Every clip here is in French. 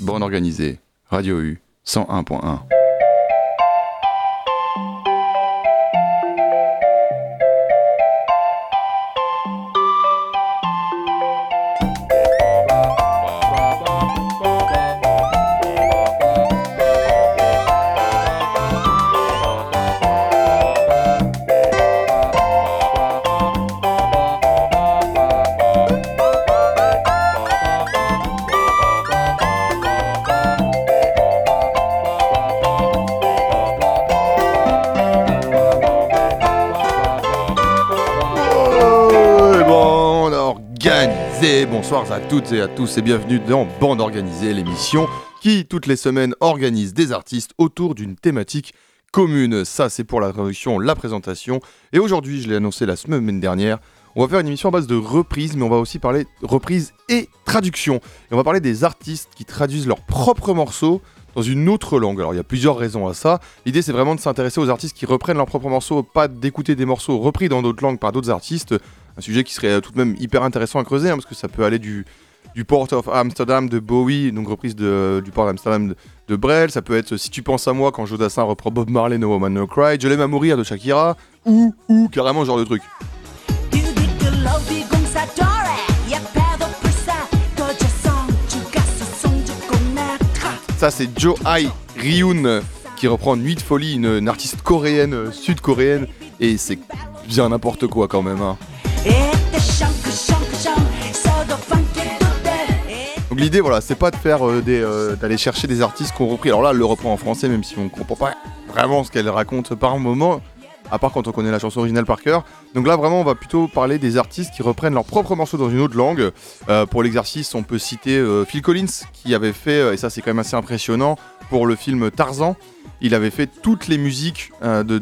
Borne organisée, Radio U 101.1. bonsoir à toutes et à tous et bienvenue dans Bande Organisée, l'émission qui, toutes les semaines, organise des artistes autour d'une thématique commune. Ça, c'est pour la traduction, la présentation. Et aujourd'hui, je l'ai annoncé la semaine dernière, on va faire une émission à base de reprises, mais on va aussi parler reprises et traduction. Et on va parler des artistes qui traduisent leurs propres morceaux dans une autre langue. Alors il y a plusieurs raisons à ça. L'idée c'est vraiment de s'intéresser aux artistes qui reprennent leurs propres morceaux, pas d'écouter des morceaux repris dans d'autres langues par d'autres artistes un sujet qui serait tout de même hyper intéressant à creuser, hein, parce que ça peut aller du, du Port of Amsterdam de Bowie, donc reprise de, du Port d'Amsterdam de, Brel, ça peut être Si tu penses à moi quand Jodassin reprend Bob Marley No Woman No Cry, Je l'aime à mourir de Shakira, ou, ou carrément ce genre de truc. Ça c'est Joe Ai Ryun qui reprend Nuit de folie, une, une artiste coréenne, euh, sud-coréenne, et c'est bien n'importe quoi quand même. Hein. Donc l'idée, voilà, c'est pas de faire euh, des, euh, d'aller chercher des artistes qu'on repris. Alors là, elle le reprend en français, même si on comprend pas vraiment ce qu'elle raconte par moment, à part quand on connaît la chanson originale par cœur. Donc là, vraiment, on va plutôt parler des artistes qui reprennent leurs propres morceaux dans une autre langue. Euh, pour l'exercice, on peut citer Phil Collins, qui avait fait, et ça c'est quand même assez impressionnant, pour le film Tarzan il avait fait toutes les musiques euh, dans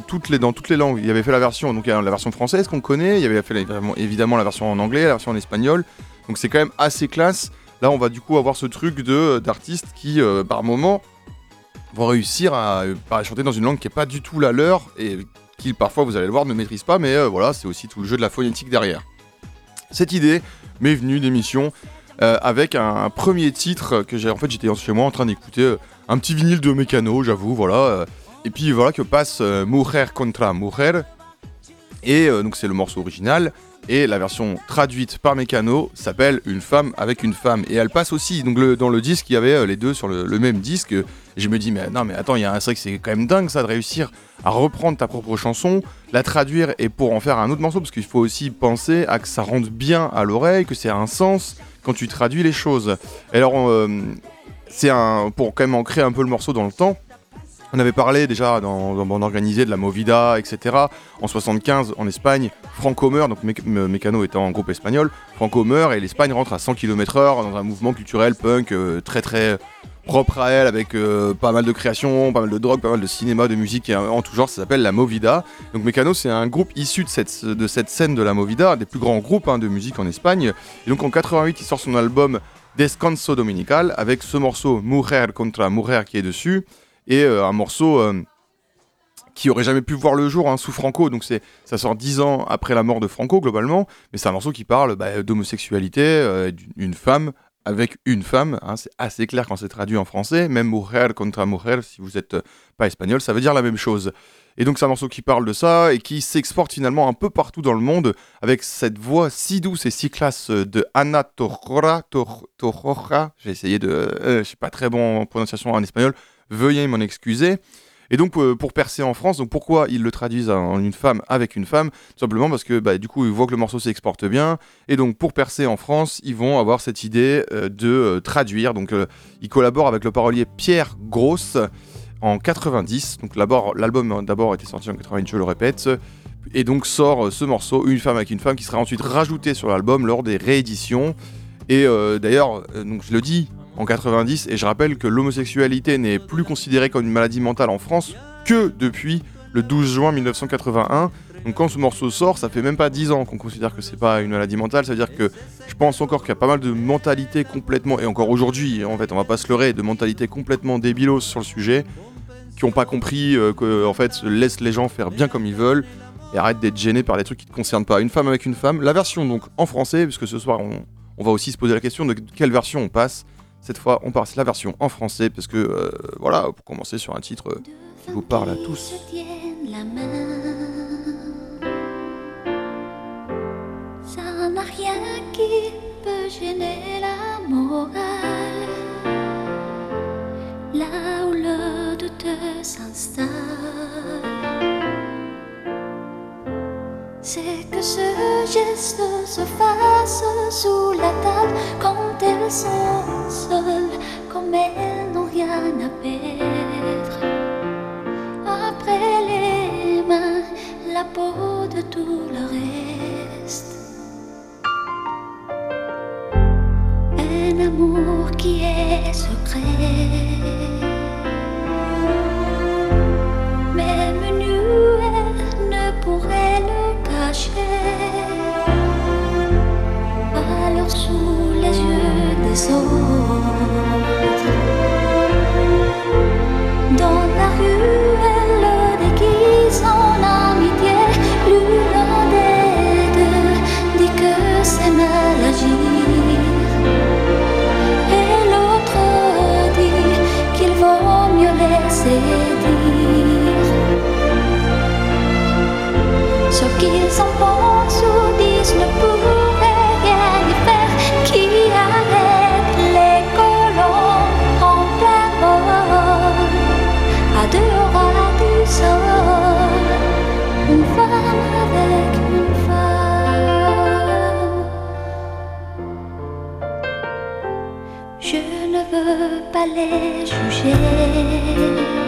toutes les langues. Il avait fait la version, donc la version française qu'on connaît, il avait fait évidemment la version en anglais, la version en espagnol. Donc c'est quand même assez classe. Là, on va du coup avoir ce truc d'artistes qui, euh, par moment, vont réussir à, chanter dans une langue qui n'est pas du tout la leur et qui parfois, vous allez le voir, ne maîtrisent pas. Mais euh, voilà, c'est aussi tout le jeu de la phonétique derrière. Cette idée m'est venue d'émission avec un, premier titre que j'ai en fait j'étais chez moi en train d'écouter un petit vinyle de Mécano, j'avoue, voilà. Euh, et puis voilà que passe euh, Mujer contra Mujer. Et euh, donc c'est le morceau original. Et la version traduite par Mécano s'appelle Une femme avec une femme. Et elle passe aussi. Donc dans le disque, il y avait les deux sur le, même disque. Et je me dis, mais non, mais attends, il y a un truc, c'est quand même dingue ça de réussir à reprendre ta propre chanson, la traduire et pour en faire un autre morceau. Parce qu'il faut aussi penser à que ça rentre bien à l'oreille, que c'est un sens quand tu traduis les choses. alors, c'est un pour quand même ancrer un peu le morceau dans le temps. On avait parlé déjà dans, dans Bande Organisée de la Movida, etc. En 75, en Espagne, Franco meurt, donc Mécano étant en groupe espagnol, Franco meurt et l'Espagne rentre à 100 km/h dans un mouvement culturel punk euh, très très propre à elle, avec euh, pas mal de créations, pas mal de drogue, pas mal de cinéma, de musique et en tout genre, ça s'appelle la Movida. Donc Mécano, c'est un groupe issu de cette, de cette scène de la Movida, des plus grands groupes hein, de musique en Espagne. Et donc en 88, il sort son album Descanso Dominical avec ce morceau Mujer contra Mujer qui est dessus et euh, un morceau euh, qui aurait jamais pu voir le jour hein, sous Franco. Donc c'est ça sort dix ans après la mort de Franco globalement, mais c'est un morceau qui parle bah, d'homosexualité, euh, d'une femme avec une femme. Hein. c'est assez clair quand c'est traduit en français. Même Mujer contra Mujer, si vous n'êtes pas espagnol, ça veut dire la même chose. Et donc c'est un morceau qui parle de ça et qui s'exporte finalement un peu partout dans le monde avec cette voix si douce et si classe de Ana Torroja. J'ai essayé de... Euh, je suis pas très bon en prononciation en espagnol. Veuillez m'en excuser. Et donc euh, pour percer en France, donc pourquoi ils le traduisent en une femme avec une femme? Tout simplement parce que bah, du coup ils voient que le morceau s'exporte bien. Et donc pour percer en France, ils vont avoir cette idée euh, de traduire. Donc ils collaborent avec le parolier Pierre Grosse en 90. Donc l'album d'abord était sorti en 90, je le répète. Et donc sort euh, ce morceau, Une femme avec une femme, qui sera ensuite rajouté sur l'album lors des rééditions. Et euh, d'ailleurs, euh, donc je le dis, en 90, et je rappelle que l'homosexualité n'est plus considérée comme une maladie mentale en France que depuis le 12 juin 1981. Donc quand ce morceau sort, ça fait même pas 10 ans qu'on considère que c'est pas une maladie mentale, ça veut dire que je pense encore qu'il y a pas mal de mentalités complètement, et encore aujourd'hui, en fait, on va pas se leurrer, de mentalités complètement débilos sur le sujet, qui n'ont pas compris euh, que en fait laisse les gens faire bien comme ils veulent et arrête d'être gêné par des trucs qui te concernent pas. Une femme avec une femme. La version donc en français, puisque ce soir on, va aussi se poser la question de quelle version on passe. Cette fois, on passe la version en français parce que, voilà, pour commencer sur un titre qui vous parle à tous. C'est que ce geste se fasse sous la table quand elles sont seules, comme elles n'ont rien à perdre. Après les mains, la peau de tout le reste. Un amour qui est secret. soul veux pas les juger.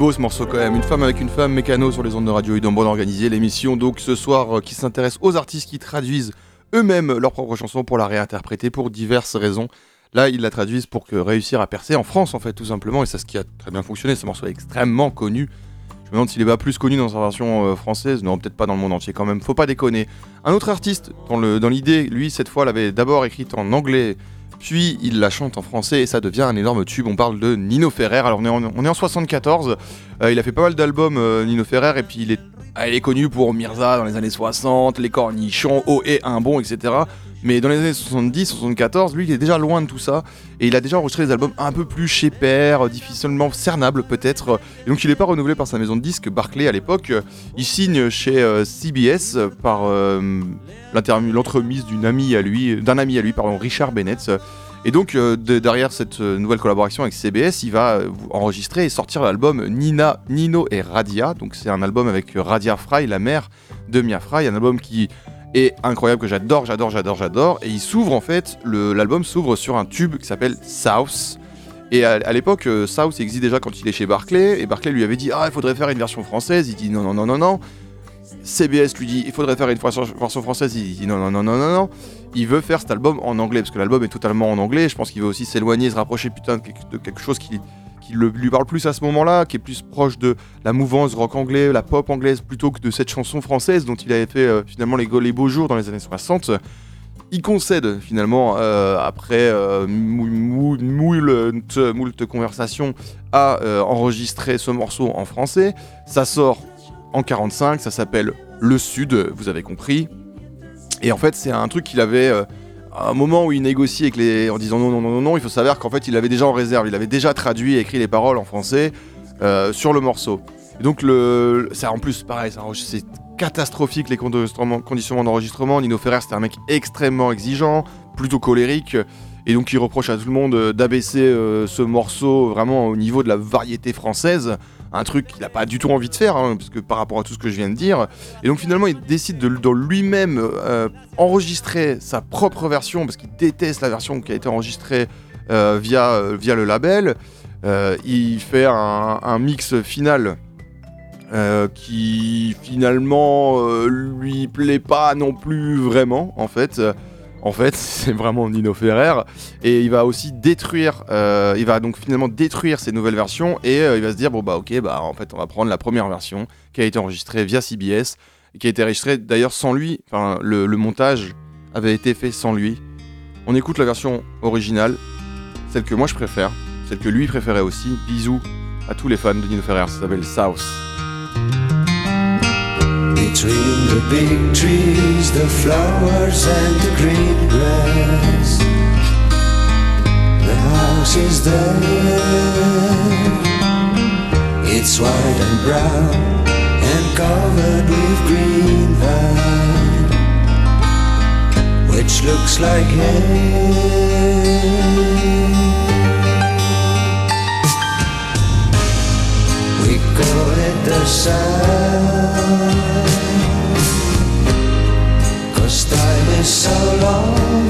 Beau ce morceau quand même. Une femme avec une femme, mécano sur les ondes de radio et bon organisé. L'émission donc ce soir euh, qui s'intéresse aux artistes qui traduisent eux-mêmes leurs propres chansons pour la réinterpréter pour diverses raisons. Là, ils la traduisent pour que réussir à percer en France en fait tout simplement et c'est ce qui a très bien fonctionné. Ce morceau est extrêmement connu. Je me demande s'il est pas plus connu dans sa version euh, française. Non, peut-être pas dans le monde entier quand même. Faut pas déconner. Un autre artiste dans le dans l'idée, lui cette fois l'avait d'abord écrite en anglais. Puis il la chante en français et ça devient un énorme tube. On parle de Nino Ferrer. Alors on est en, on est en 74. Euh, il a fait pas mal d'albums, euh, Nino Ferrer, et puis il est, ah, il est connu pour Mirza dans les années 60, Les Cornichons, Oh et Un Bon, etc. Mais dans les années 70, 74, lui il est déjà loin de tout ça. Et il a déjà enregistré des albums un peu plus chez père, difficilement cernables peut-être. Et donc il n'est pas renouvelé par sa maison de disques, Barclay à l'époque. Il signe chez euh, CBS par euh, l'entremise d'une amie à lui, d'un ami à lui, pardon, Richard Bennett. Et donc euh, de- derrière cette euh, nouvelle collaboration avec CBS, il va euh, enregistrer et sortir l'album Nina, Nino et Radia. Donc c'est un album avec euh, Radia Fry, la mère de Mia Fry, un album qui est incroyable que j'adore, j'adore, j'adore, j'adore. Et il s'ouvre en fait, l'album s'ouvre sur un tube qui s'appelle South. Et à, l'époque, euh, South existe déjà quand il est chez Barclay. Et Barclay lui avait dit Ah, il faudrait faire une version française. Il dit Non, non, non, non, non. CBS lui dit Il faudrait faire une version française. Il dit Non, non, non, non, non, non. Il veut faire cet album en anglais parce que l'album est totalement en anglais. Je pense qu'il veut aussi s'éloigner, se rapprocher putain de quelque chose qui, qui lui parle plus à ce moment-là, qui est plus proche de la mouvance rock anglais, la pop anglaise, plutôt que de cette chanson française dont il avait fait euh, finalement les, beaux jours dans les années 60. Il concède finalement, euh, après euh, mou- mou- moult, moult conversations, à enregistrer ce morceau en français. Ça sort en 45, ça s'appelle Le Sud, vous avez compris. Et en fait, c'est un truc qu'il avait. Un moment où il négocie avec les, en disant non, non, non, non, non, il faut savoir qu'en fait, il avait déjà en réserve, il avait déjà traduit et écrit les paroles en français euh, sur le morceau. Et donc, le, c'est en plus pareil, ça c'est catastrophique les conditionnements d'enregistrement. Nino Ferrer, c'était un mec extrêmement exigeant, plutôt colérique. Et donc, il reproche à tout le monde euh, d'abaisser euh, ce morceau vraiment au niveau de la variété française. Un truc qu'il n'a pas du tout envie de faire, hein, parce que par rapport à tout ce que je viens de dire. Et donc, finalement, il décide de, lui-même euh, enregistrer sa propre version, parce qu'il déteste la version qui a été enregistrée via, via le label. Il fait un, mix final qui finalement lui plaît pas non plus vraiment en fait. En fait, c'est vraiment Nino Ferrer et il va aussi détruire. euh, il va donc finalement détruire ces nouvelles versions et euh, il va se dire bon bah ok bah en fait on va prendre la première version qui a été enregistrée via CBS qui a été enregistrée d'ailleurs sans lui. Enfin le, le montage avait été fait sans lui. On écoute la version originale, celle que moi je préfère, celle que lui préférait aussi. Bisous à tous les fans de Nino Ferrer. Ça s'appelle South. Between the big trees, the flowers and the green grass, the house is there. It's white and brown and covered with green vine, which looks like hay. We call it the sun. Is so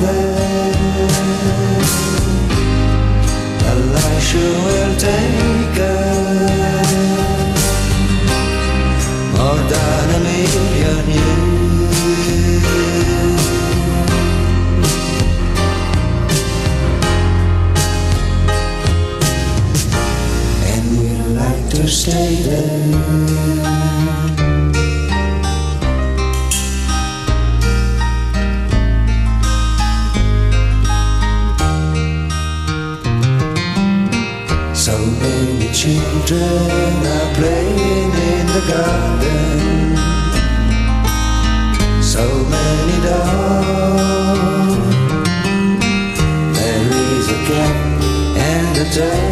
there. Elisha will take us more than a million years. And we'd like to stay there. Children are playing in the garden. So many dogs. There is a cat and a turtle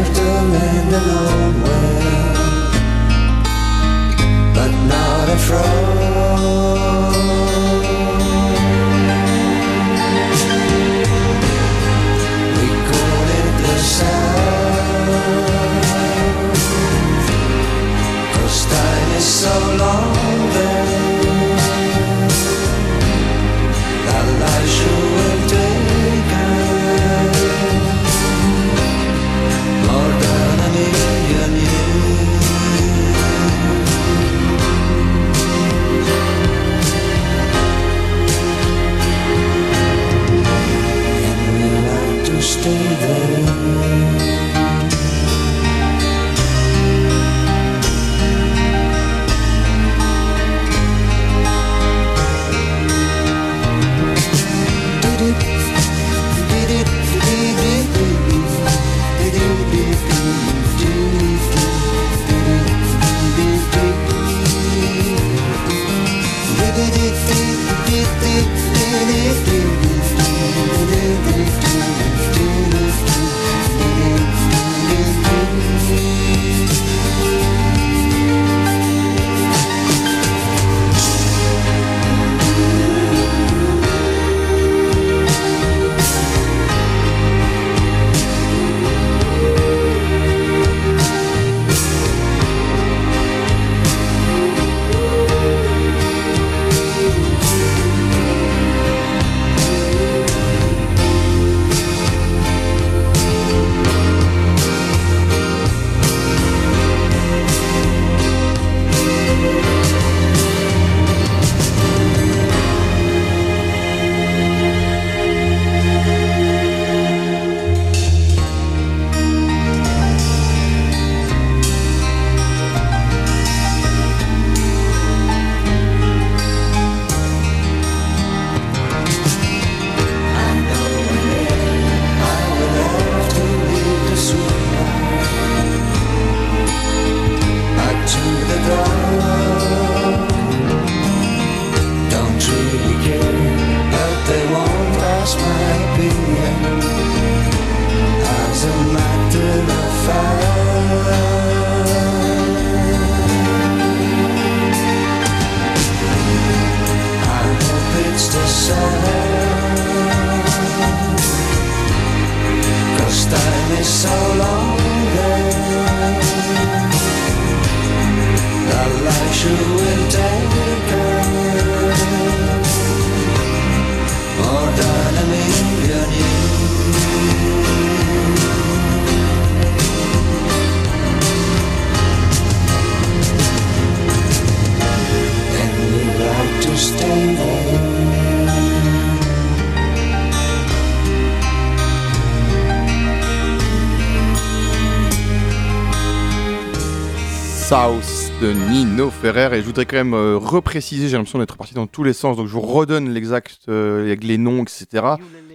Et je voudrais quand même euh, repréciser, j'ai l'impression d'être parti dans tous les sens, donc je vous redonne l'exact, euh, avec les noms, etc.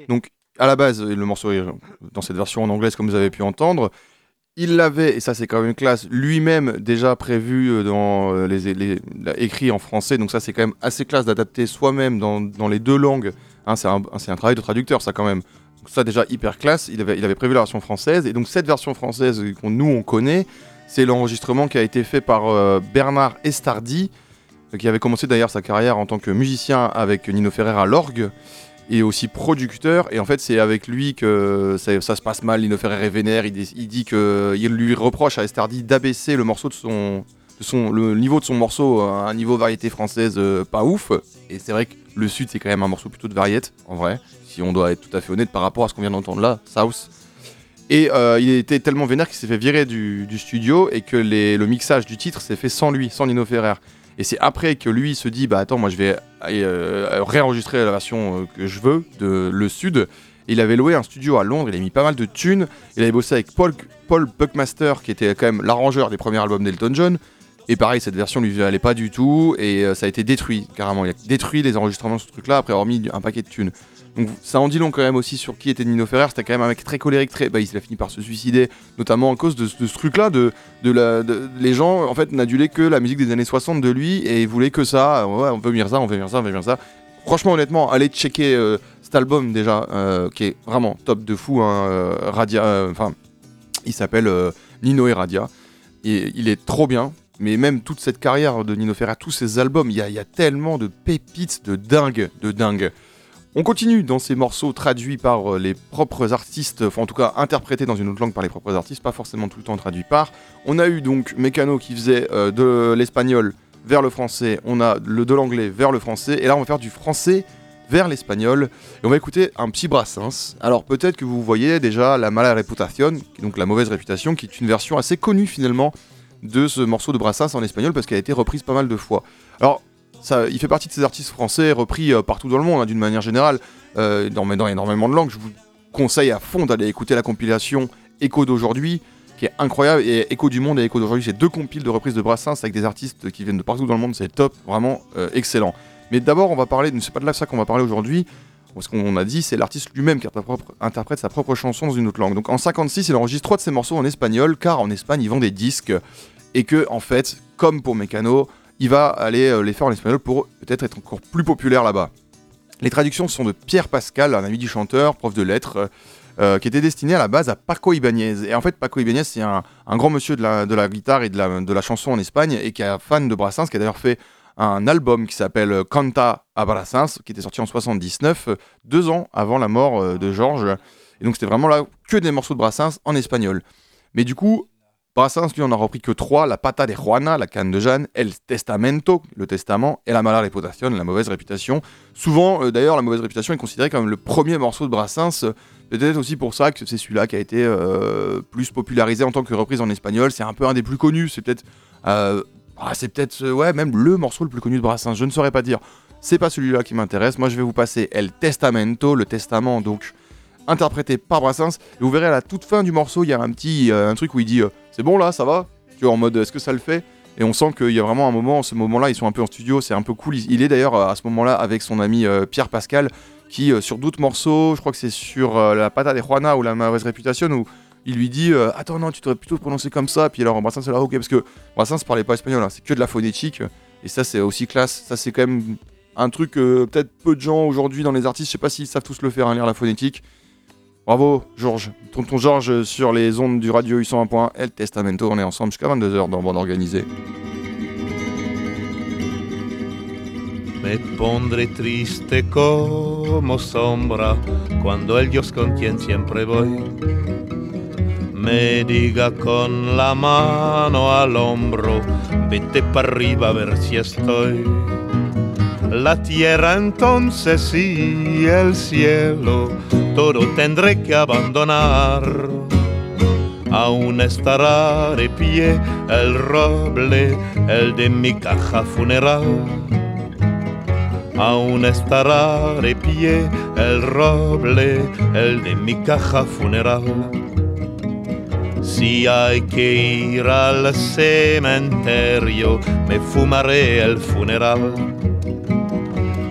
Donc à la base, le morceau est dans cette version en anglaise comme vous avez pu entendre, il l'avait, et ça c'est quand même une classe, lui-même déjà prévu euh, dans euh, les, les- écrit en français, donc ça c'est quand même assez classe d'adapter soi-même dans, dans les deux langues. Hein, c'est un, travail de traducteur ça quand même. Donc ça déjà hyper classe, il avait, il avait prévu la version française, et donc cette version française qu'on nous on connaît, c'est l'enregistrement qui a été fait par euh, Bernard Estardi, euh, qui avait commencé d'ailleurs sa carrière en tant que musicien avec Nino Ferrer à l'orgue, et aussi producteur. Et en fait, c'est avec lui que ça, se passe mal. Nino Ferrer est vénère. Il, dit que il lui reproche à Estardi d'abaisser le niveau de son morceau à un niveau variété française euh, pas ouf. Et c'est vrai que le Sud, c'est quand même un morceau plutôt de variette, en vrai. Si on doit être tout à fait honnête par rapport à ce qu'on vient d'entendre là, South. Et euh, il était tellement vénère qu'il s'est fait virer du, studio et que le mixage du titre s'est fait sans lui, sans Nino Ferrer. Et c'est après que lui se dit bah attends moi je vais euh, réenregistrer la version euh, que je veux de Le Sud. Il avait loué un studio à Londres, il a mis pas mal de thunes. Il avait bossé avec Paul, Paul Buckmaster qui était quand même l'arrangeur des premiers albums d'Elton John. Et pareil, cette version lui allait pas du tout et euh, ça a été détruit carrément. Il a détruit les enregistrements de ce truc-là après avoir mis un paquet de thunes. Donc ça en dit long quand même aussi sur qui était Nino Ferrer. C'était quand même un mec très colérique, très. Bah, il a fini par se suicider, notamment à cause de, ce truc-là. De, de la, les gens en fait n'adulaient que la musique des années 60 de lui et voulaient que ça. Ouais, on veut mieux ça, on veut mieux ça, on veut mieux ça. Franchement, honnêtement, allez checker euh, cet album déjà, euh, qui est vraiment top de fou. hein, euh, Radia, euh, enfin, il s'appelle euh, Nino et Radia. Et il est trop bien. Mais même toute cette carrière de Nino Ferrer, tous ses albums, il y y a tellement de pépites de dingue, de dingue. On continue dans ces morceaux traduits par euh, les propres artistes, enfin en tout cas interprétés dans une autre langue par les propres artistes, pas forcément tout le temps traduits par. On a eu donc Mécano qui faisait euh, de l'espagnol vers le français, on a le de l'anglais vers le français, et là on va faire du français vers l'espagnol, et on va écouter un petit Brassens. Alors peut-être que vous voyez déjà la mala reputación, donc la mauvaise réputation, qui est une version assez connue finalement de ce morceau de Brassens en espagnol parce qu'elle a été reprise pas mal de fois. Alors ça, il fait partie de ces artistes français repris euh, partout dans le monde, hein, d'une manière générale, euh, dans, énormément de langues. Je vous conseille à fond d'aller écouter la compilation Echo d'aujourd'hui, qui est incroyable. Et Echo du monde et Echo d'aujourd'hui, c'est deux compiles de reprises de Brassens avec des artistes qui viennent de partout dans le monde. C'est top, vraiment euh, excellent. Mais d'abord, on va parler, c'est pas de là ça qu'on va parler aujourd'hui. Ce qu'on a dit, c'est l'artiste lui-même qui interprète, sa propre chanson dans une autre langue. Donc en 56, il enregistre trois de ses morceaux en espagnol, car en Espagne, il vend des disques. Et que, en fait, comme pour Mécano, il va aller euh, les faire en espagnol pour peut-être être encore plus populaire là-bas. Les traductions sont de Pierre Pascal, un ami du chanteur, prof de lettres, euh, euh, qui était destiné à la base à Paco Ibáñez. Et en fait, Paco Ibáñez, c'est un, grand monsieur de la, guitare et de la, chanson en Espagne, et qui est fan de Brassens, qui a d'ailleurs fait un album qui s'appelle Canta a Brassens, qui était sorti en 79, euh, deux ans avant la mort de Georges. Et donc c'était vraiment là que des morceaux de Brassens en espagnol. Mais du coup, Brassens, lui, en a repris que trois la pata de Juana, la canne de Jeanne, El Testamento, le testament, et la mala reputación, la mauvaise réputation. Souvent, euh, d'ailleurs, la mauvaise réputation est considérée comme le premier morceau de Brassens. Peut-être aussi pour ça que c'est celui-là qui a été euh, plus popularisé en tant que reprise en espagnol. C'est un peu un des plus connus. C'est peut-être, euh, ah, c'est peut-être, ouais, même le morceau le plus connu de Brassens. Je ne saurais pas dire. C'est pas celui-là qui m'intéresse. Moi, je vais vous passer El Testamento, le testament, donc interprété par Brassens. Vous verrez à la toute fin du morceau, il y a un petit euh, un truc où il dit euh, C'est bon là, ça va? Tu vois, en mode Est-ce que ça le fait? Et on sent qu'il y a vraiment un moment, ce moment-là, ils sont un peu en studio, c'est un peu cool. Il, est d'ailleurs euh, à ce moment-là avec son ami Pierre Pascal, qui sur d'autres morceaux, je crois que c'est sur La Pata de Juana ou La Mauvaise Réputation, où il lui dit Attends, non, tu devrais plutôt prononcer comme ça. Puis alors Brassens est là, ok, parce que Brassens parlait pas espagnol, hein, c'est que de la phonétique. Et ça, c'est aussi classe. Ça, c'est quand même un truc peut-être peu de gens aujourd'hui dans les artistes, je sais pas s'ils savent tous le faire, hein, lire la phonétique. Bravo, Georges. Tonton Georges sur les ondes du radio 801.1 El Testamento. On est ensemble jusqu'à 22h dans Bande Organisée. Me pondré triste como sombra cuando el Dios con quien siempre voy me diga con la mano al hombro, vete para arriba a ver si estoy. La tierra entonces y el cielo, todo tendré que abandonar. Aún estará de pie el roble, el de mi caja funeral. Aún estará de pie el roble, el de mi caja funeral. Si hay que ir al cementerio, me fumaré el funeral.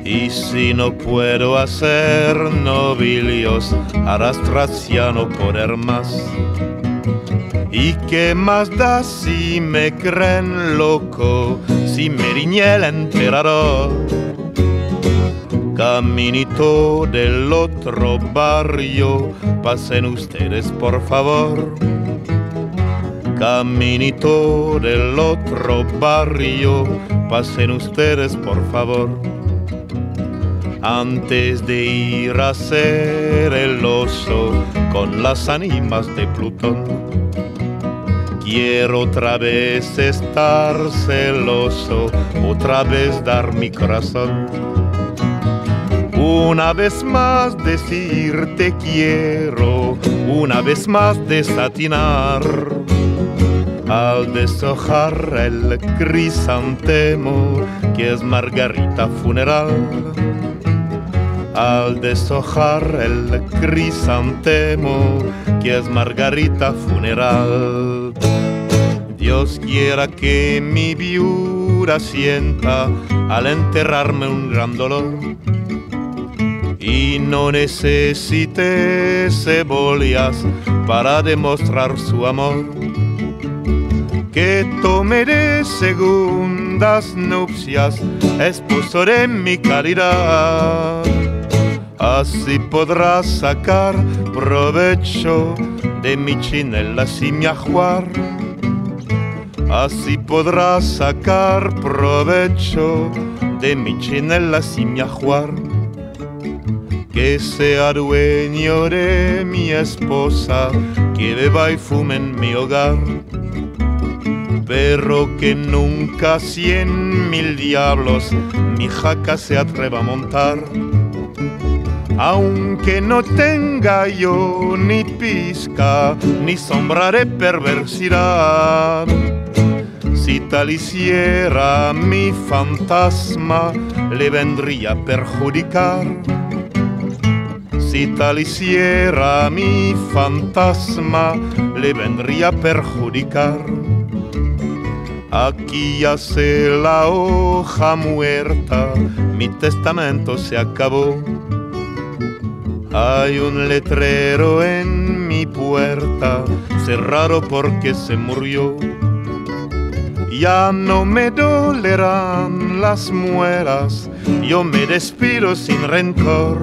Y si no puedo hacer nobilios, arrastras ya no poder más. ¿Y qué más da si me creen loco, si me riñe el emperador? Caminito del otro barrio, pasen ustedes por favor. Caminito del otro barrio, pasen ustedes por favor. Antes de ir a ser el oso con las ánimas de Plutón. Quiero otra vez estar celoso, otra vez dar mi corazón. Una vez más decirte quiero, una vez más desatinar. Al deshojar el crisantemo que es margarita funeral. Al deshojar el crisantemo que es margarita funeral. Dios quiera que mi viuda sienta al enterrarme un gran dolor y no necesite cebollas para demostrar su amor. Que tome de segundas nupcias, esposo de mi caridad. Así podrás sacar provecho de mi chinela sin mi ajuar. Así podrás sacar provecho de mi chinela sin mi ajuar que sea dueño de mi esposa, que beba y fume en mi hogar. Pero que nunca cien mil diablos mi jaca se atreva a montar. Aunque no tenga yo ni pizca, ni sombra de perversidad. Si tal hiciera mi fantasma, le vendría a perjudicar. Si tal hiciera mi fantasma, le vendría a perjudicar. Aquí yace la hoja muerta, mi testamento se acabó. Hay un letrero en mi puerta, cerrado porque se murió. Ya no me dolerán las muelas, yo me despido sin rencor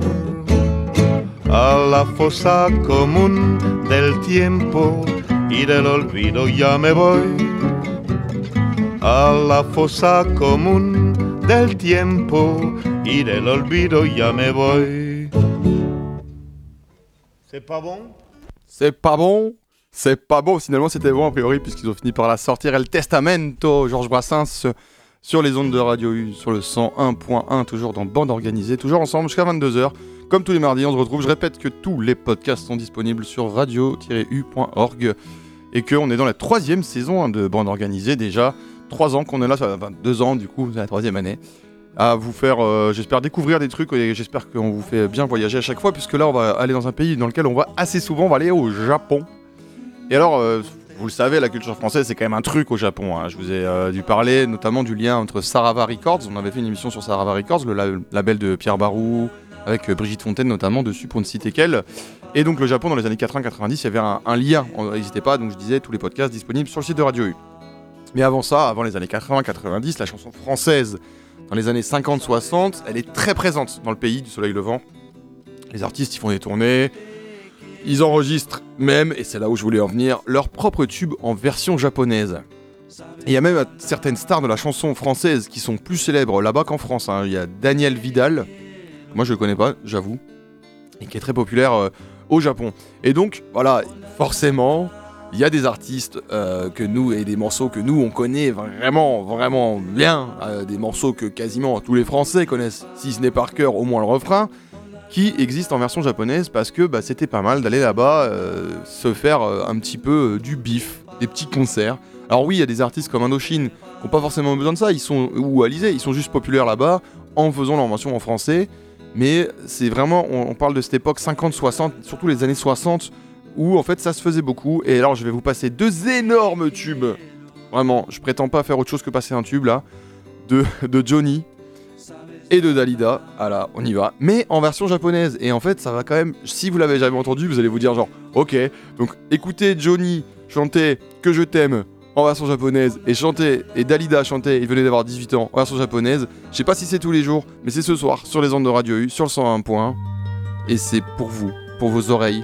a la fosa común del tiempo y del olvido ya me voy. A la fosa común del tiempo y del olvido ya me voy. C'est pas bon C'est pas bon C'est pas bon, finalement c'était bon a priori puisqu'ils ont fini par la sortir El Testamento, Georges Brassens sur les ondes de Radio U, sur le 101.1, toujours dans Bande Organisée, toujours ensemble jusqu'à 22h. Comme tous les mardis, on se retrouve. Je répète que tous les podcasts sont disponibles sur radio-u.org et qu'on est dans la troisième saison hein, de Bande Organisée déjà. Trois ans qu'on est là, ça va- enfin, deux ans du coup, c'est la troisième année. À vous faire, euh, j'espère, découvrir des trucs et j'espère qu'on vous fait bien voyager à chaque fois, puisque là, on va aller dans un pays dans lequel on va assez souvent, on va aller au Japon. Et alors, euh, vous le savez, la culture française, c'est quand même un truc au Japon. hein. Je vous ai euh, dû parler notamment du lien entre Sarava Records, on avait fait une émission sur Sarava Records, le la- label de Pierre Barou, avec Brigitte Fontaine notamment dessus, pour ne citer qu'elle. Et donc le Japon, dans les années 80-90, il y avait un, un lien, n'hésitez pas, donc je disais, tous les podcasts disponibles sur le site de Radio U. Mais avant ça, avant les années 80-90, la chanson française, dans les années 50-60, elle est très présente dans le pays du soleil levant. Les artistes, ils font des tournées, ils enregistrent même, et c'est là où je voulais en venir, leurs propres tubes en version japonaise. Il y a même certaines stars de la chanson française qui sont plus célèbres là-bas qu'en France. hein. Il y a Daniel Vidal, moi je le connais pas, j'avoue, et qui est très populaire euh, au Japon. Et donc, voilà, forcément, Il y a des artistes euh, que nous et des morceaux que nous on connaît vraiment vraiment bien, euh, des morceaux que quasiment tous les Français connaissent, si ce n'est par cœur au moins le refrain, qui existent en version japonaise parce que bah, c'était pas mal d'aller là-bas euh, se faire un petit peu du bif, des petits concerts. Alors oui, il y a des artistes comme Indochine qui n'ont pas forcément besoin de ça, ils sont ou Alizé, ils sont juste populaires là-bas en faisant leur version en français. Mais c'est vraiment, on, on parle de cette époque 50-60, surtout les années 60, où en fait ça se faisait beaucoup. Et alors je vais vous passer deux énormes tubes. Vraiment, je prétends pas faire autre chose que passer un tube là. De, de Johnny et de Dalida. Ah là, on y va. Mais en version japonaise. Et en fait, ça va quand même. Si vous l'avez jamais entendu, vous allez vous dire genre, ok. Donc écoutez Johnny chanter Que je t'aime en version japonaise et chanter et Dalida chanter, il venait d'avoir 18 ans en version japonaise. Je sais pas si c'est tous les jours, mais c'est ce soir sur les ondes de Radio U, sur le 101.1. Et c'est pour vous, pour vos oreilles.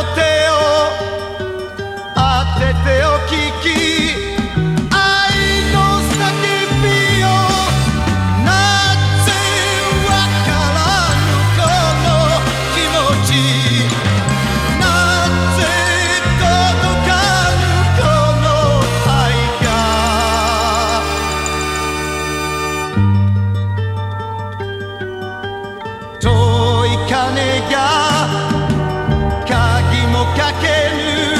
をかける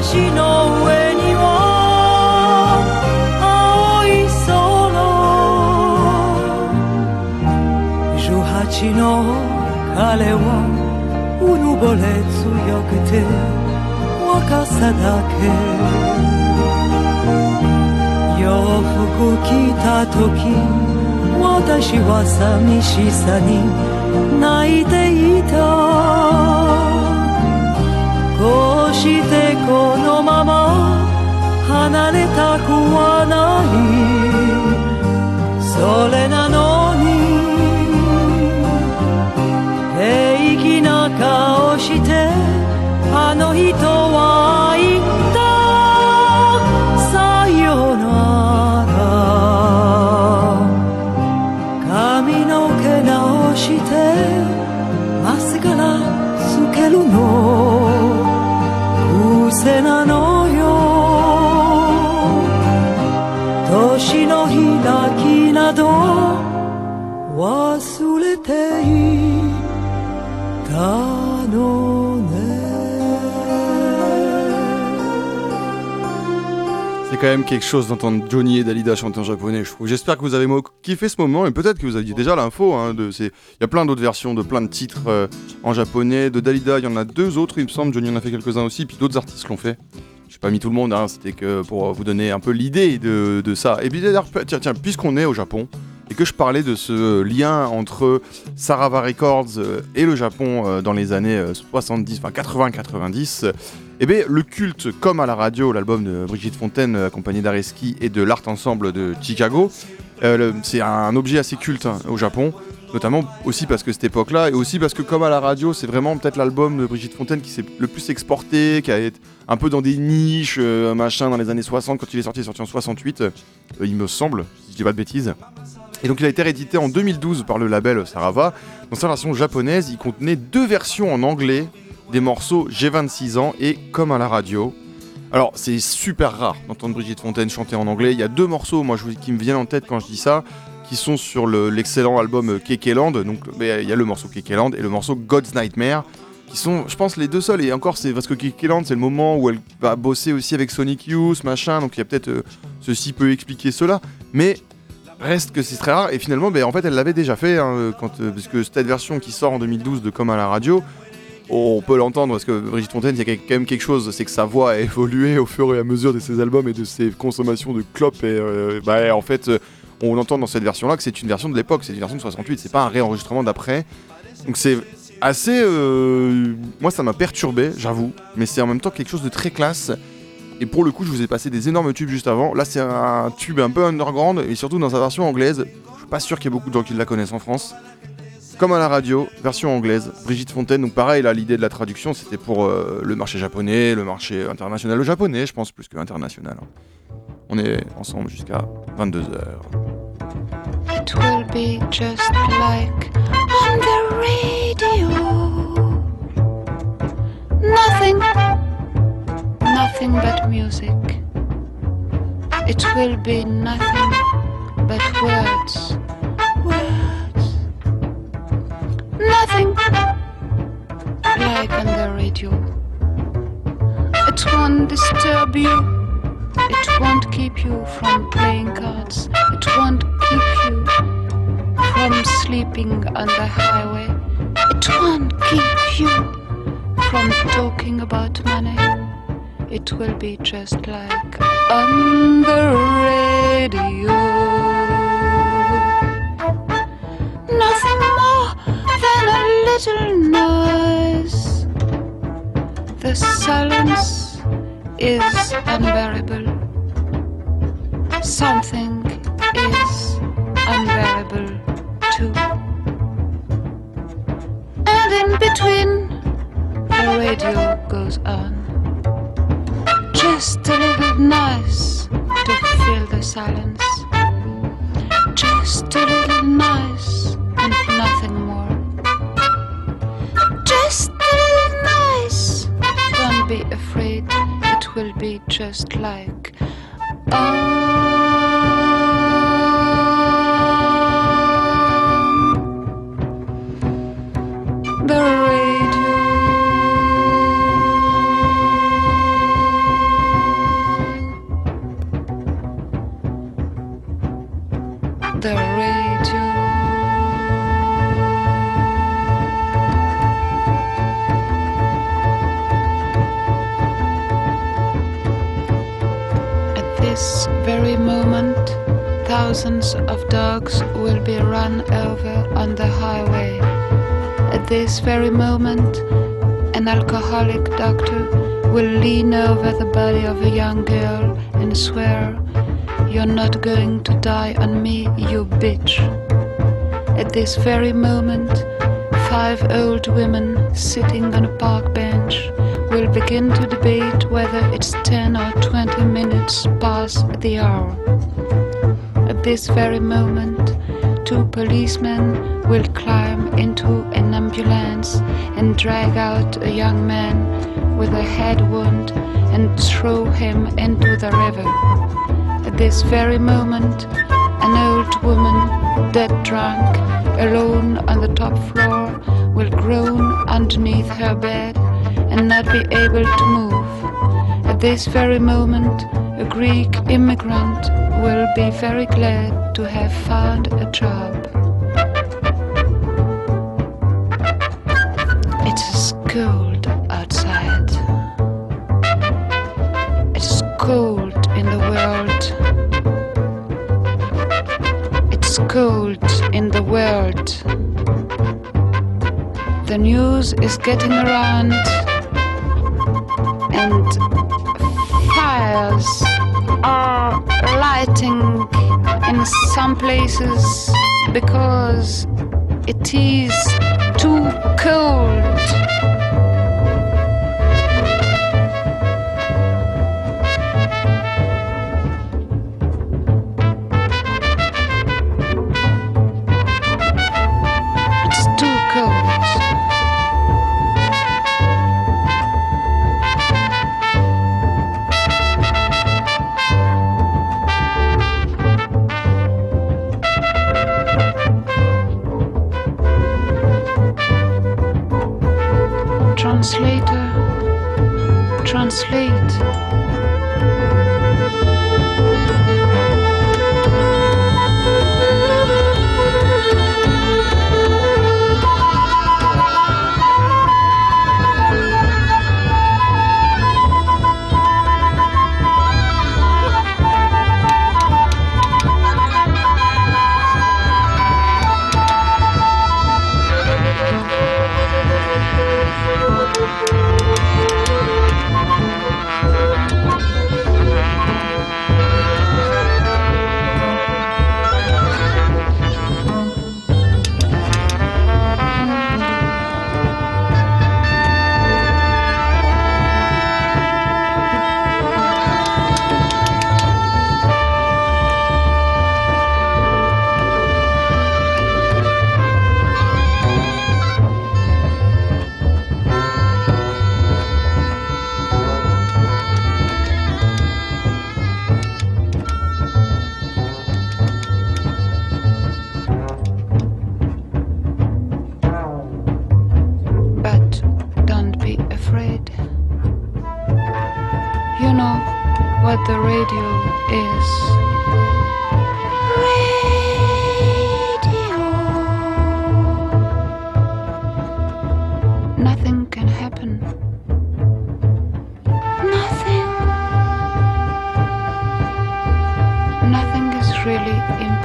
私の上には青い空。18の彼はうぬぼれ強くて若さだけ。服着た時私は寂しさに泣いていた。こうしてこのまま離れたくはない。それなのに平気な顔してあの人は quand même quelque chose d'entendre Johnny et Dalida chanter en japonais. J'espère que vous avez kiffé ce moment et peut-être que vous aviez déjà l'info. Hein, il y a plein d'autres versions de plein de titres euh, en japonais. De Dalida, il y en a deux autres, il me semble. Johnny en a fait quelques-uns aussi, puis d'autres artistes l'ont fait. J'ai pas mis tout le monde, hein, c'était que pour vous donner un peu l'idée de, ça. Et puis d'ailleurs, tiens, puisqu'on est au Japon et que je parlais de ce lien entre Sarava Records euh, et le Japon euh, dans les années euh, 70, enfin 80-90, eh bien, le culte, comme à la radio, l'album de Brigitte Fontaine, euh, accompagné d'Areski et de l'Art Ensemble de Chicago, euh, c'est un objet assez culte hein, au Japon, notamment aussi parce que cette époque-là, et aussi parce que, comme à la radio, c'est vraiment peut-être l'album de Brigitte Fontaine qui s'est le plus exporté, qui a été un peu dans des niches, euh, machin, dans les années 60, quand il est sorti, sorti en 68, euh, il me semble, si je dis pas de bêtises. Et donc il a été réédité en 2012 par le label Sarava. Dans sa version japonaise, il contenait deux versions en anglais des morceaux J'ai 26 ans et Comme à la radio. Alors c'est super rare d'entendre Brigitte Fontaine chanter en anglais. Il y a deux morceaux, moi, qui me viennent en tête quand je dis ça, qui sont sur le- l'excellent album Kekeland. Donc mais, il y a le morceau Kekeland et le morceau God's Nightmare, qui sont, je pense, les deux seuls. Et encore, c'est parce que Kekeland, c'est le moment où elle va bosser aussi avec Sonic Youth, machin. Donc il y a peut-être euh, ceci peut expliquer cela. Mais reste que c'est très rare. Et finalement, ben, en fait, elle l'avait déjà fait, hein, euh, parce que cette version qui sort en 2012 de Comme à la radio, on peut l'entendre parce que Brigitte Fontaine, il y a quand même quelque chose, c'est que sa voix a évolué au fur et à mesure de ses albums et de ses consommations de clopes. Et euh, bah, en fait, euh, on entend dans cette version-là que c'est une version de l'époque, c'est une version de 68, c'est pas un réenregistrement d'après. Donc c'est assez. euh, moi, ça m'a perturbé, j'avoue, mais c'est en même temps quelque chose de très classe. Et pour le coup, je vous ai passé des énormes tubes juste avant. Là, c'est un tube un peu underground et surtout dans sa version anglaise. Je suis pas sûr qu'il y ait beaucoup de gens qui la connaissent en France. Comme à la radio, version anglaise, Brigitte Fontaine. Donc pareil, là, l'idée de la traduction, c'était pour euh, le marché japonais, le marché international, le japonais, je pense, plus que international. hein. On est ensemble jusqu'à 22h. It will be just like on radio. Nothing, nothing but music. It will be nothing but. Like on the radio. It won't disturb you. It won't keep you from playing cards. It won't keep you from sleeping on the highway. It won't keep you from talking about money. it will be just like on the radio. Nothing more than a little noise. The silence is unbearable. Something is unbearable too. And in between, the radio goes on. Of dogs will be run over on the highway. At this very moment, an alcoholic doctor will lean over the body of a young girl and swear, You're not going to die on me, you bitch. At this very moment, five old women sitting on a park bench will begin to debate whether it's 10 or 20 minutes past the hour. At this very moment, two policemen will climb into an ambulance and drag out a young man with a head wound and throw him into the river. At this very moment, an old woman, dead drunk, alone on the top floor, will groan underneath her bed and not be able to move. At this very moment, a Greek immigrant will be very glad to have found a job. It is cold outside. It is cold in the world. It's cold in the world. The news is getting around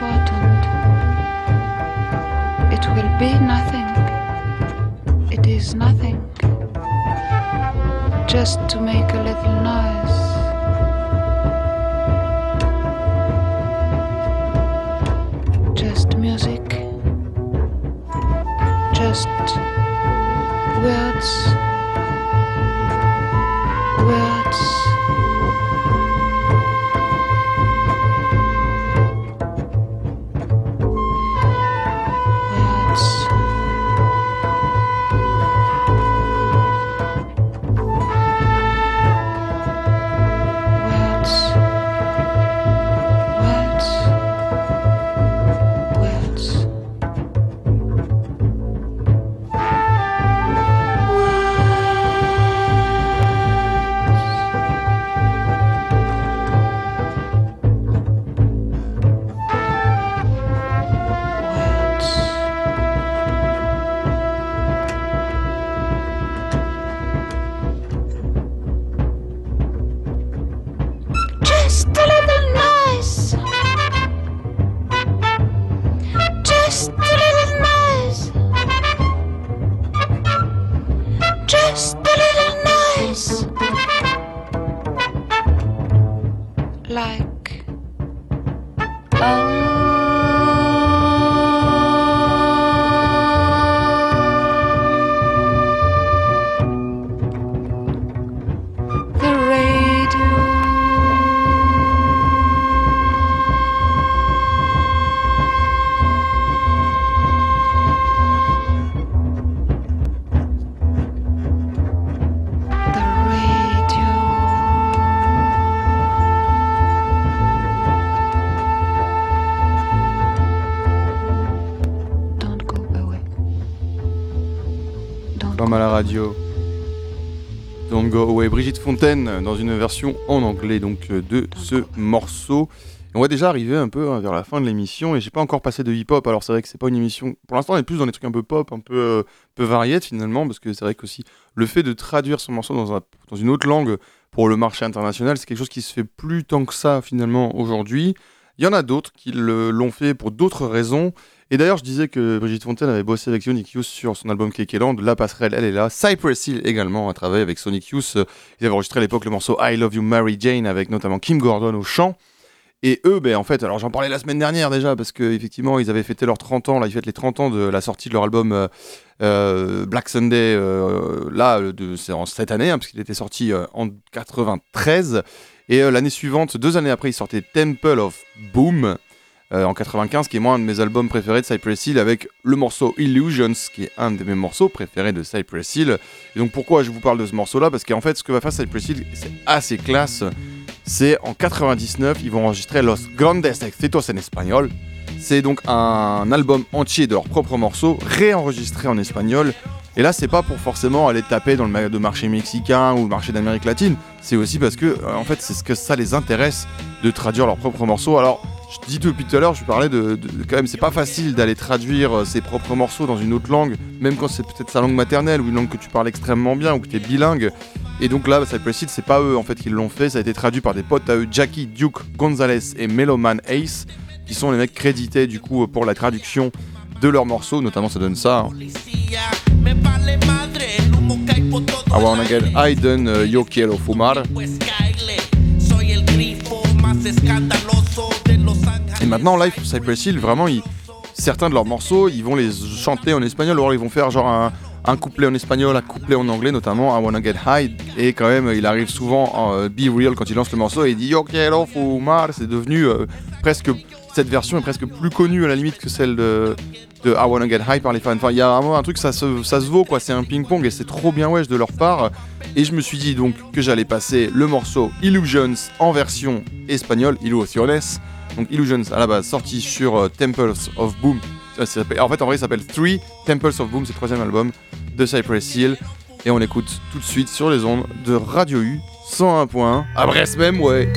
important. It will be nothing. It is nothing. Just to make a little noise. Just music. Just words. À la radio. Don't Go Away. Brigitte Fontaine dans une version en anglais donc euh, de ce morceau. On va déjà arriver un peu hein, vers la fin de l'émission et j'ai pas encore passé de hip-hop. Alors c'est vrai que c'est pas une émission. Pour l'instant, on est plus dans des trucs un peu pop, un peu, euh, peu variés finalement, parce que c'est vrai qu'aussi le fait de traduire son morceau dans, dans une autre langue pour le marché international, c'est quelque chose qui se fait plus tant que ça finalement aujourd'hui. Il y en a d'autres qui l'ont fait pour d'autres raisons. Et d'ailleurs, je disais que Brigitte Fontaine avait bossé avec Sonic Youth sur son album Kekeland. La passerelle, elle est là. Cypress Hill également a travaillé avec Sonic Youth. Euh, Ils avaient enregistré à l'époque le morceau I Love You Mary Jane avec notamment Kim Gordon au chant. Et eux, ben, en fait, alors j'en parlais la semaine dernière déjà, parce qu'effectivement, ils avaient fêté leurs 30 ans, là, ils fêtent les 30 ans de la sortie de leur album euh, euh, Black Sunday, là, c'est en cette année, hein, parce qu'il était sorti en 93. Et l'année suivante, deux années après, ils sortaient Temple of Boom, en 95, qui est moi un de mes albums préférés de Cypress Hill, avec le morceau Illusions, qui est un de mes morceaux préférés de Cypress Hill. Et donc pourquoi je vous parle de ce morceau-là? Parce qu'en fait, ce que va faire Cypress Hill, c'est assez classe. C'est en 99, ils vont enregistrer Los Grandes Éxitos en espagnol. C'est donc un album entier de leurs propres morceaux, réenregistré en espagnol. Et là, c'est pas pour forcément aller taper dans le marché mexicain ou le marché d'Amérique latine. C'est aussi parce que, euh, en fait, c'est ce que ça les intéresse de traduire leurs propres morceaux. Alors, je dis depuis tout à l'heure, je parlais de, quand même, c'est pas facile d'aller traduire euh, ses propres morceaux dans une autre langue, même quand c'est peut-être sa langue maternelle ou une langue que tu parles extrêmement bien ou que tu es bilingue. Et donc là, Cypress Hill, c'est pas eux en fait qui l'ont fait, ça a été traduit par des potes à eux, Jackie Duke Gonzalez et Meloman Ace, qui sont les mecs crédités du coup pour la traduction de leurs morceaux, notamment ça donne ça. hein. Me vale madre el humo que hay por todo I wanna get Hayden, uh, Yo Quiero Fumar. Et maintenant, live, Cypress Hill, vraiment, certains de leurs morceaux, ils vont les chanter en espagnol, ou alors ils vont faire genre un, couplet en espagnol, un couplet en anglais, notamment I Wanna Get High. Et quand même, il arrive souvent en euh, Be Real quand il lance le morceau et il dit Yo quiero fumar. C'est devenu euh, presque. Cette version est presque plus connue à la limite que celle de, de I Wanna Get High par les fans. Enfin, il y a vraiment un truc, ça se, ça se vaut quoi, c'est un ping-pong et c'est trop bien wesh de leur part. Et je me suis dit donc que j'allais passer le morceau Illusions en version espagnole, Ilusiones. Donc Illusions à la base sorti sur euh, Temples of Boom. S'appelle- en fait en vrai il s'appelle Three Temples of Boom, c'est le troisième album de Cypress Hill. Et on écoute tout de suite sur les ondes de Radio U 101.1 à Brest même ouais.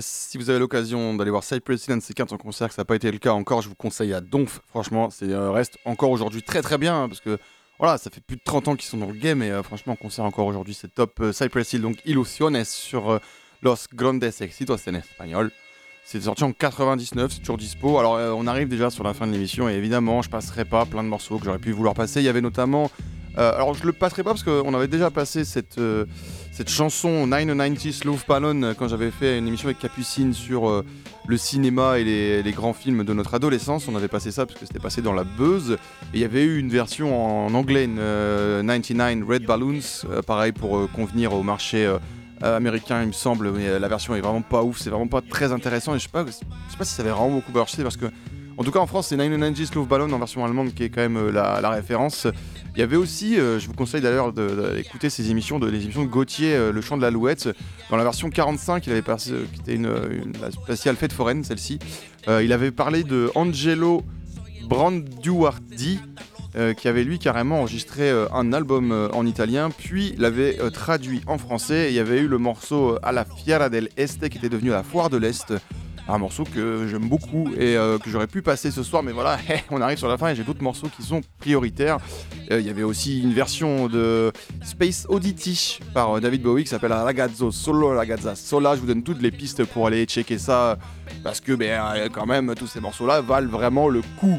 Si vous avez l'occasion d'aller voir Cypress Hill and Sequence en concert, que ça n'a pas été le cas encore, je vous conseille à Donf. Franchement, c'est euh, reste encore aujourd'hui très très bien hein, parce que voilà, ça fait plus de 30 ans qu'ils sont dans le game et euh, franchement, en concert encore aujourd'hui, c'est top. Euh, Cypress Hill, donc Illusiones sur euh, Los Grandes Éxitos en espagnol. C'est sorti en 99, c'est toujours dispo. Alors, euh, on arrive déjà sur la fin de l'émission et évidemment, je passerai pas plein de morceaux que j'aurais pu vouloir passer. Il y avait notamment. euh, alors, je le passerai pas parce qu'on avait déjà passé cette, euh, cette chanson 990 Love Ballon euh, quand j'avais fait une émission avec Capucine sur euh, le cinéma et les, grands films de notre adolescence. On avait passé ça parce que c'était passé dans la buzz. Et il y avait eu une version en anglais, une euh, 99 Red Balloons, euh, pareil pour convenir au marché. américain il me semble mais la version est vraiment pas ouf c'est vraiment pas très intéressant et je sais pas je sais pas si ça avait vraiment beaucoup marché parce que en tout cas en France c'est 99 Love Ballon en version allemande qui est quand même euh, la, référence il y avait aussi euh, je vous conseille d'ailleurs d'écouter ces émissions de les émissions de Gauthier euh, le chant de l'alouette dans la version 45 il avait passé qui était une, une la spéciale fête foraine celle-ci il avait parlé de Angelo Branduardi qui avait lui carrément enregistré un album en italien, puis l'avait traduit en français. Et il y avait eu le morceau à la Fiera del Este qui était devenu la Foire de l'Est. Un morceau que j'aime beaucoup et euh, que j'aurais pu passer ce soir, mais voilà, on arrive sur la fin et j'ai d'autres morceaux qui sont prioritaires. Euh, Il y avait aussi une version de Space Oddity par euh, David Bowie qui s'appelle Ragazzo Solo Ragazza Sola. Je vous donne toutes les pistes pour aller checker ça parce que, ben, quand même, tous ces morceaux-là valent vraiment le coup.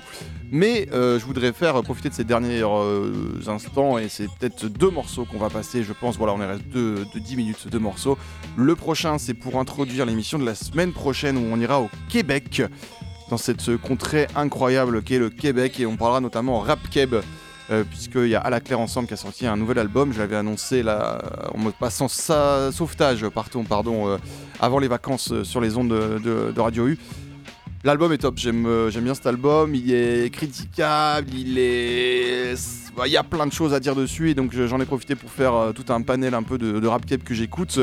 Mais euh, je voudrais faire profiter de ces derniers euh, instants et c'est peut-être deux morceaux qu'on va passer, je pense. Voilà, on est reste de, de 10 minutes, deux morceaux. Le prochain, c'est pour introduire l'émission de la semaine prochaine où on ira au Québec, dans cette contrée incroyable qu'est le Québec et on parlera notamment rap keb. euh, Puisqu'il y a À la Claire Ensemble qui a sorti un nouvel album, je l'avais annoncé là, en me passant sa sauvetage pardon, pardon, euh, avant les vacances sur les ondes de, de- de Radio U. L'album est top, j'aime euh, j'aime bien cet album, il est critiquable, il est... Il y a plein de choses à dire dessus et donc je- j'en ai profité pour faire euh, tout un panel un peu de, rap keb que j'écoute.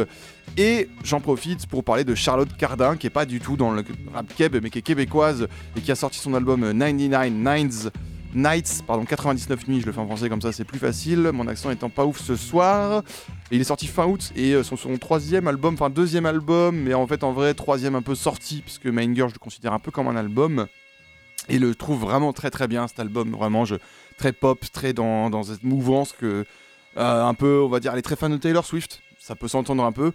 Et j'en profite pour parler de Charlotte Cardin qui est pas du tout dans le rap keb mais qui est québécoise et qui a sorti son album euh, 99 Nines Nights, pardon 99 nuits, je le fais en français comme ça c'est plus facile, mon accent étant pas ouf ce soir. Il est sorti fin août et euh, son, troisième album, enfin deuxième album, mais en fait en vrai troisième un peu sorti, puisque Main Girl je le considère un peu comme un album. Et le trouve vraiment très très bien cet album, vraiment très pop, très dans, cette mouvance euh, un peu, on va dire, elle est très fan de Taylor Swift, ça peut s'entendre un peu.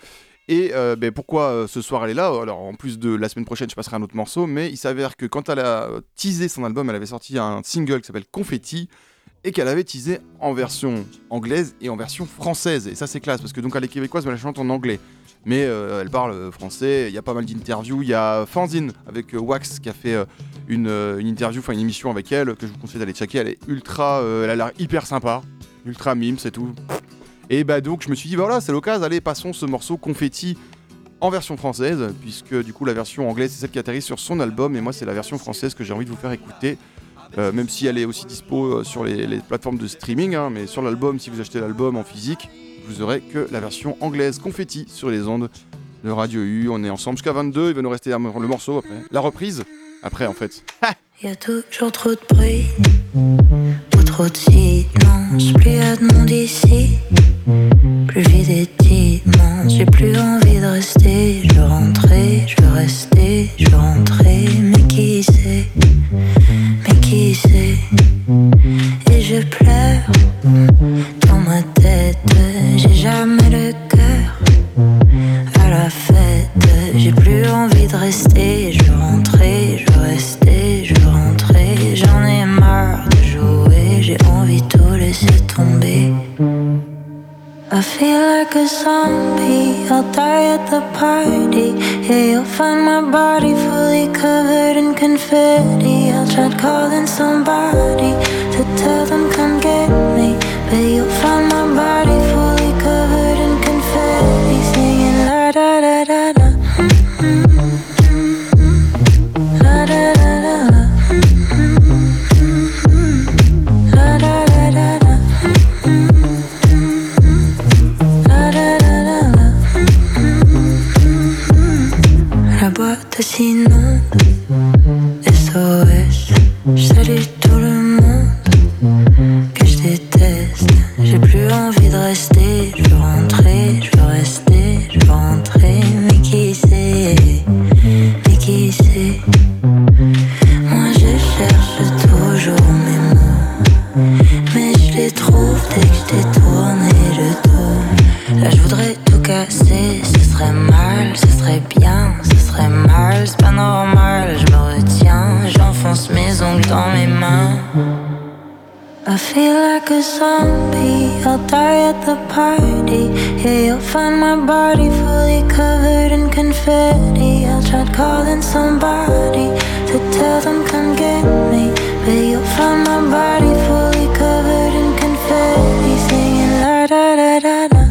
Et euh, ben, pourquoi euh, ce soir elle est là? Alors en plus de la semaine prochaine, je passerai un autre morceau, mais il s'avère que quand elle a teasé son album, elle avait sorti un single qui s'appelle Confetti et qu'elle avait teasé en version anglaise et en version française. Et ça c'est classe parce que donc elle est québécoise mais elle chante en anglais. Mais euh, elle parle euh, français, il y a pas mal d'interviews. Il y a Fanzine avec euh, Wax qui a fait euh, une, euh, interview, enfin une émission avec elle que je vous conseille d'aller checker. Elle est ultra, euh, elle a l'air hyper sympa, ultra mime, c'est tout. Et bah donc je me suis dit, voilà, c'est l'occasion, allez, passons ce morceau confetti en version française, puisque du coup la version anglaise c'est celle qui atterrit sur son album, et moi c'est la version française que j'ai envie de vous faire écouter. Euh, même si elle est aussi dispo euh, sur les, plateformes de streaming, hein, mais sur l'album, si vous achetez l'album en physique, vous aurez que la version anglaise confetti sur les ondes de Radio U. On est ensemble jusqu'à 22, il va nous rester le morceau après. La reprise, après en fait. Y a toujours trop de bruit, trop de silence. Plus vide est immense. J'ai plus envie de rester. Je veux rentrer, je veux rester, je veux rentrer. Mais qui sait, mais qui sait. A zombie. I'll die at the party. Yeah, you'll find my body fully covered in confetti. I'll try calling somebody to tell them come get me. But you'll find my body ce serait mal, ce serait bien, ce serait mal, c'est pas normal, je me retiens, j'enfonce mes ongles dans mes mains. I feel like a zombie, I'll die at the party. Yeah, you'll find my body fully covered in confetti. I tried calling somebody to tell them come get me. But you'll find my body fully covered in confetti. Singing la da da da da.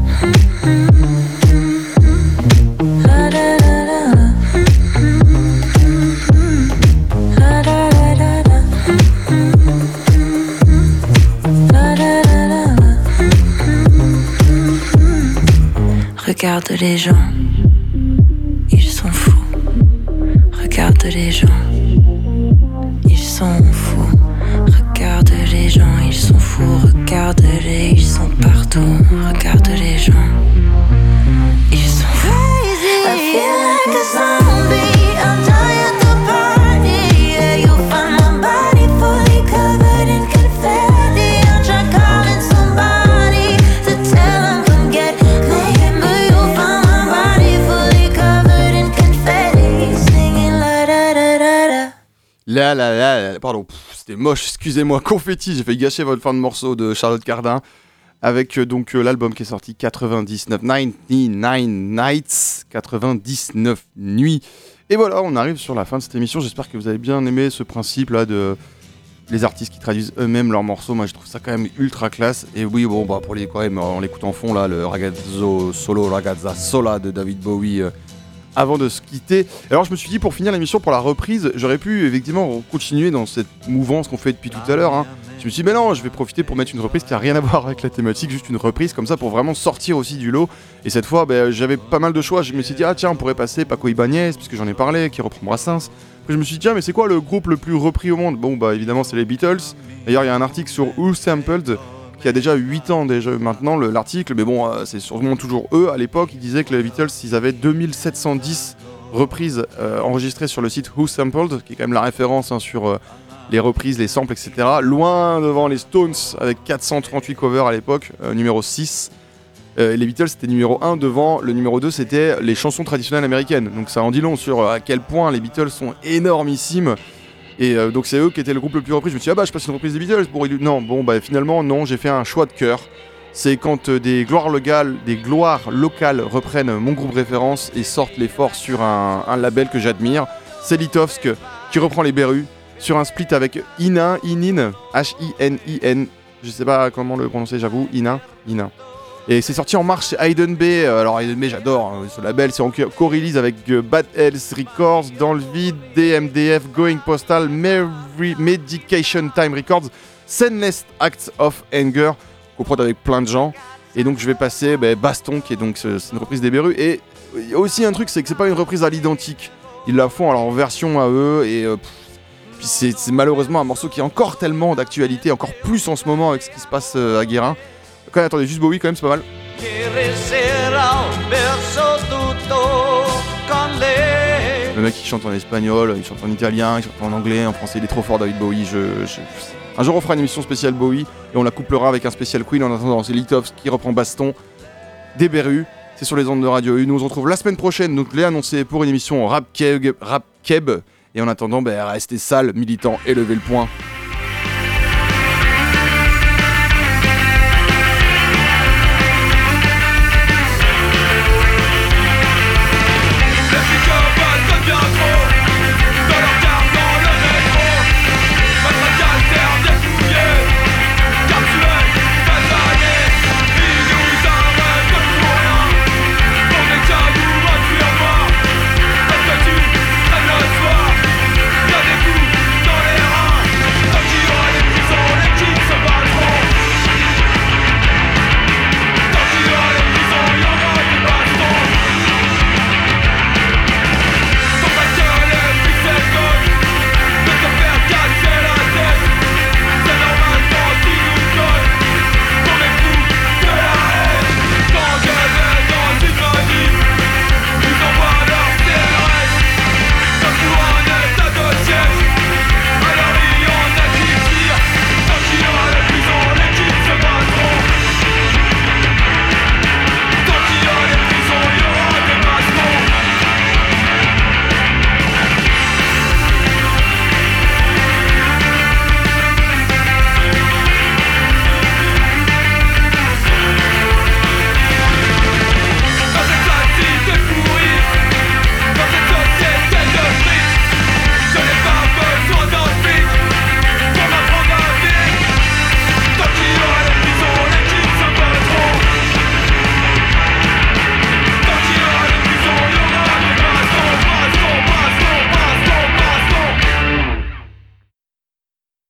Regarde les gens, ils sont fous. Regarde les gens, ils sont fous. Regarde les gens, ils sont fous. Regarde-les, ils sont partout. Regarde Là, pardon, c'était moche, excusez-moi, confetti, j'ai fait gâcher votre fin de morceau de Charlotte Cardin. Avec euh, donc euh, l'album qui est sorti 99, 99 Nights, 99 nuits. Et voilà, on arrive sur la fin de cette émission. J'espère que vous avez bien aimé ce principe là de les artistes qui traduisent eux-mêmes leurs morceaux. Moi, je trouve ça quand même ultra classe. Et oui, bon, bah pour les quand même, on l'écoute en fond là, le ragazzo solo, ragazza sola de David Bowie. euh, avant de se quitter. Alors je me suis dit pour finir l'émission pour la reprise, j'aurais pu effectivement continuer dans cette mouvance qu'on fait depuis tout à l'heure. hein. Je me suis dit mais non, je vais profiter pour mettre une reprise qui a rien à voir avec la thématique, juste une reprise comme ça pour vraiment sortir aussi du lot. Et cette fois, ben, j'avais pas mal de choix. Je me suis dit ah tiens, on pourrait passer Paco Ibanez puisque j'en ai parlé, qui reprend Brassens. Je me suis dit tiens mais c'est quoi le groupe le plus repris au monde? Bon bah évidemment c'est les Beatles. D'ailleurs il y a un article sur Who Sampled qui a déjà 8 ans déjà maintenant le- l'article, mais bon euh, c'est sûrement toujours eux. À l'époque ils disaient que les Beatles ils avaient 2710 reprises euh, enregistrées sur le site Who Sampled, qui est quand même la référence hein, sur, euh, les reprises, les samples, etc. Loin devant les Stones avec 438 covers à l'époque, numéro 6. Euh, et les Beatles c'était numéro 1 devant, le numéro 2 c'était les chansons traditionnelles américaines. Donc ça en dit long sur à quel point les Beatles sont énormissimes. Et euh, donc c'est eux qui étaient le groupe le plus repris. Je me suis dit, ah bah je passe une reprise des Beatles pour Non, bon bah finalement non, j'ai fait un choix de cœur. C'est quand euh, des gloires locales, des gloires locales reprennent mon groupe référence et sortent les forts sur un, label que j'admire. C'est Litovsk qui reprend les Berus sur un split avec Inin, Inin, H-I-N-I-N. Je sais pas comment le prononcer, j'avoue. Inin, Inin. Et c'est sorti en mars chez Hayden Bay. Euh, Alors Hayden Bay, j'adore hein, ce label. C'est en co- co-release avec euh, Bad Hells Records, Dans le Vide, DMDF, Going Postal, Mary Medication Time Records, Senless Acts of Anger, coprod avec plein de gens. Et donc je vais passer ben, Baston, qui est donc une reprise des Berus. Et y a aussi un truc, c'est que c'est pas une reprise à l'identique. Ils la font alors en version à eux et euh, puis c'est malheureusement un morceau qui est encore tellement d'actualité, encore plus en ce moment avec ce qui se passe euh, à Guérin. Attendez, juste Bowie quand même, c'est pas mal. Le mec il chante en espagnol, il chante en italien, il chante en anglais, en français, il est trop fort David Bowie. Je, Un jour on fera une émission spéciale Bowie et on la couplera avec un spécial Queen en attendant. C'est Litovs qui reprend Baston des Berus. C'est sur les ondes de Radio U. Nous on se retrouve la semaine prochaine, donc l'ai annoncé pour une émission Rap Keb. Et en attendant, ben, restez sales, militants et levez le point.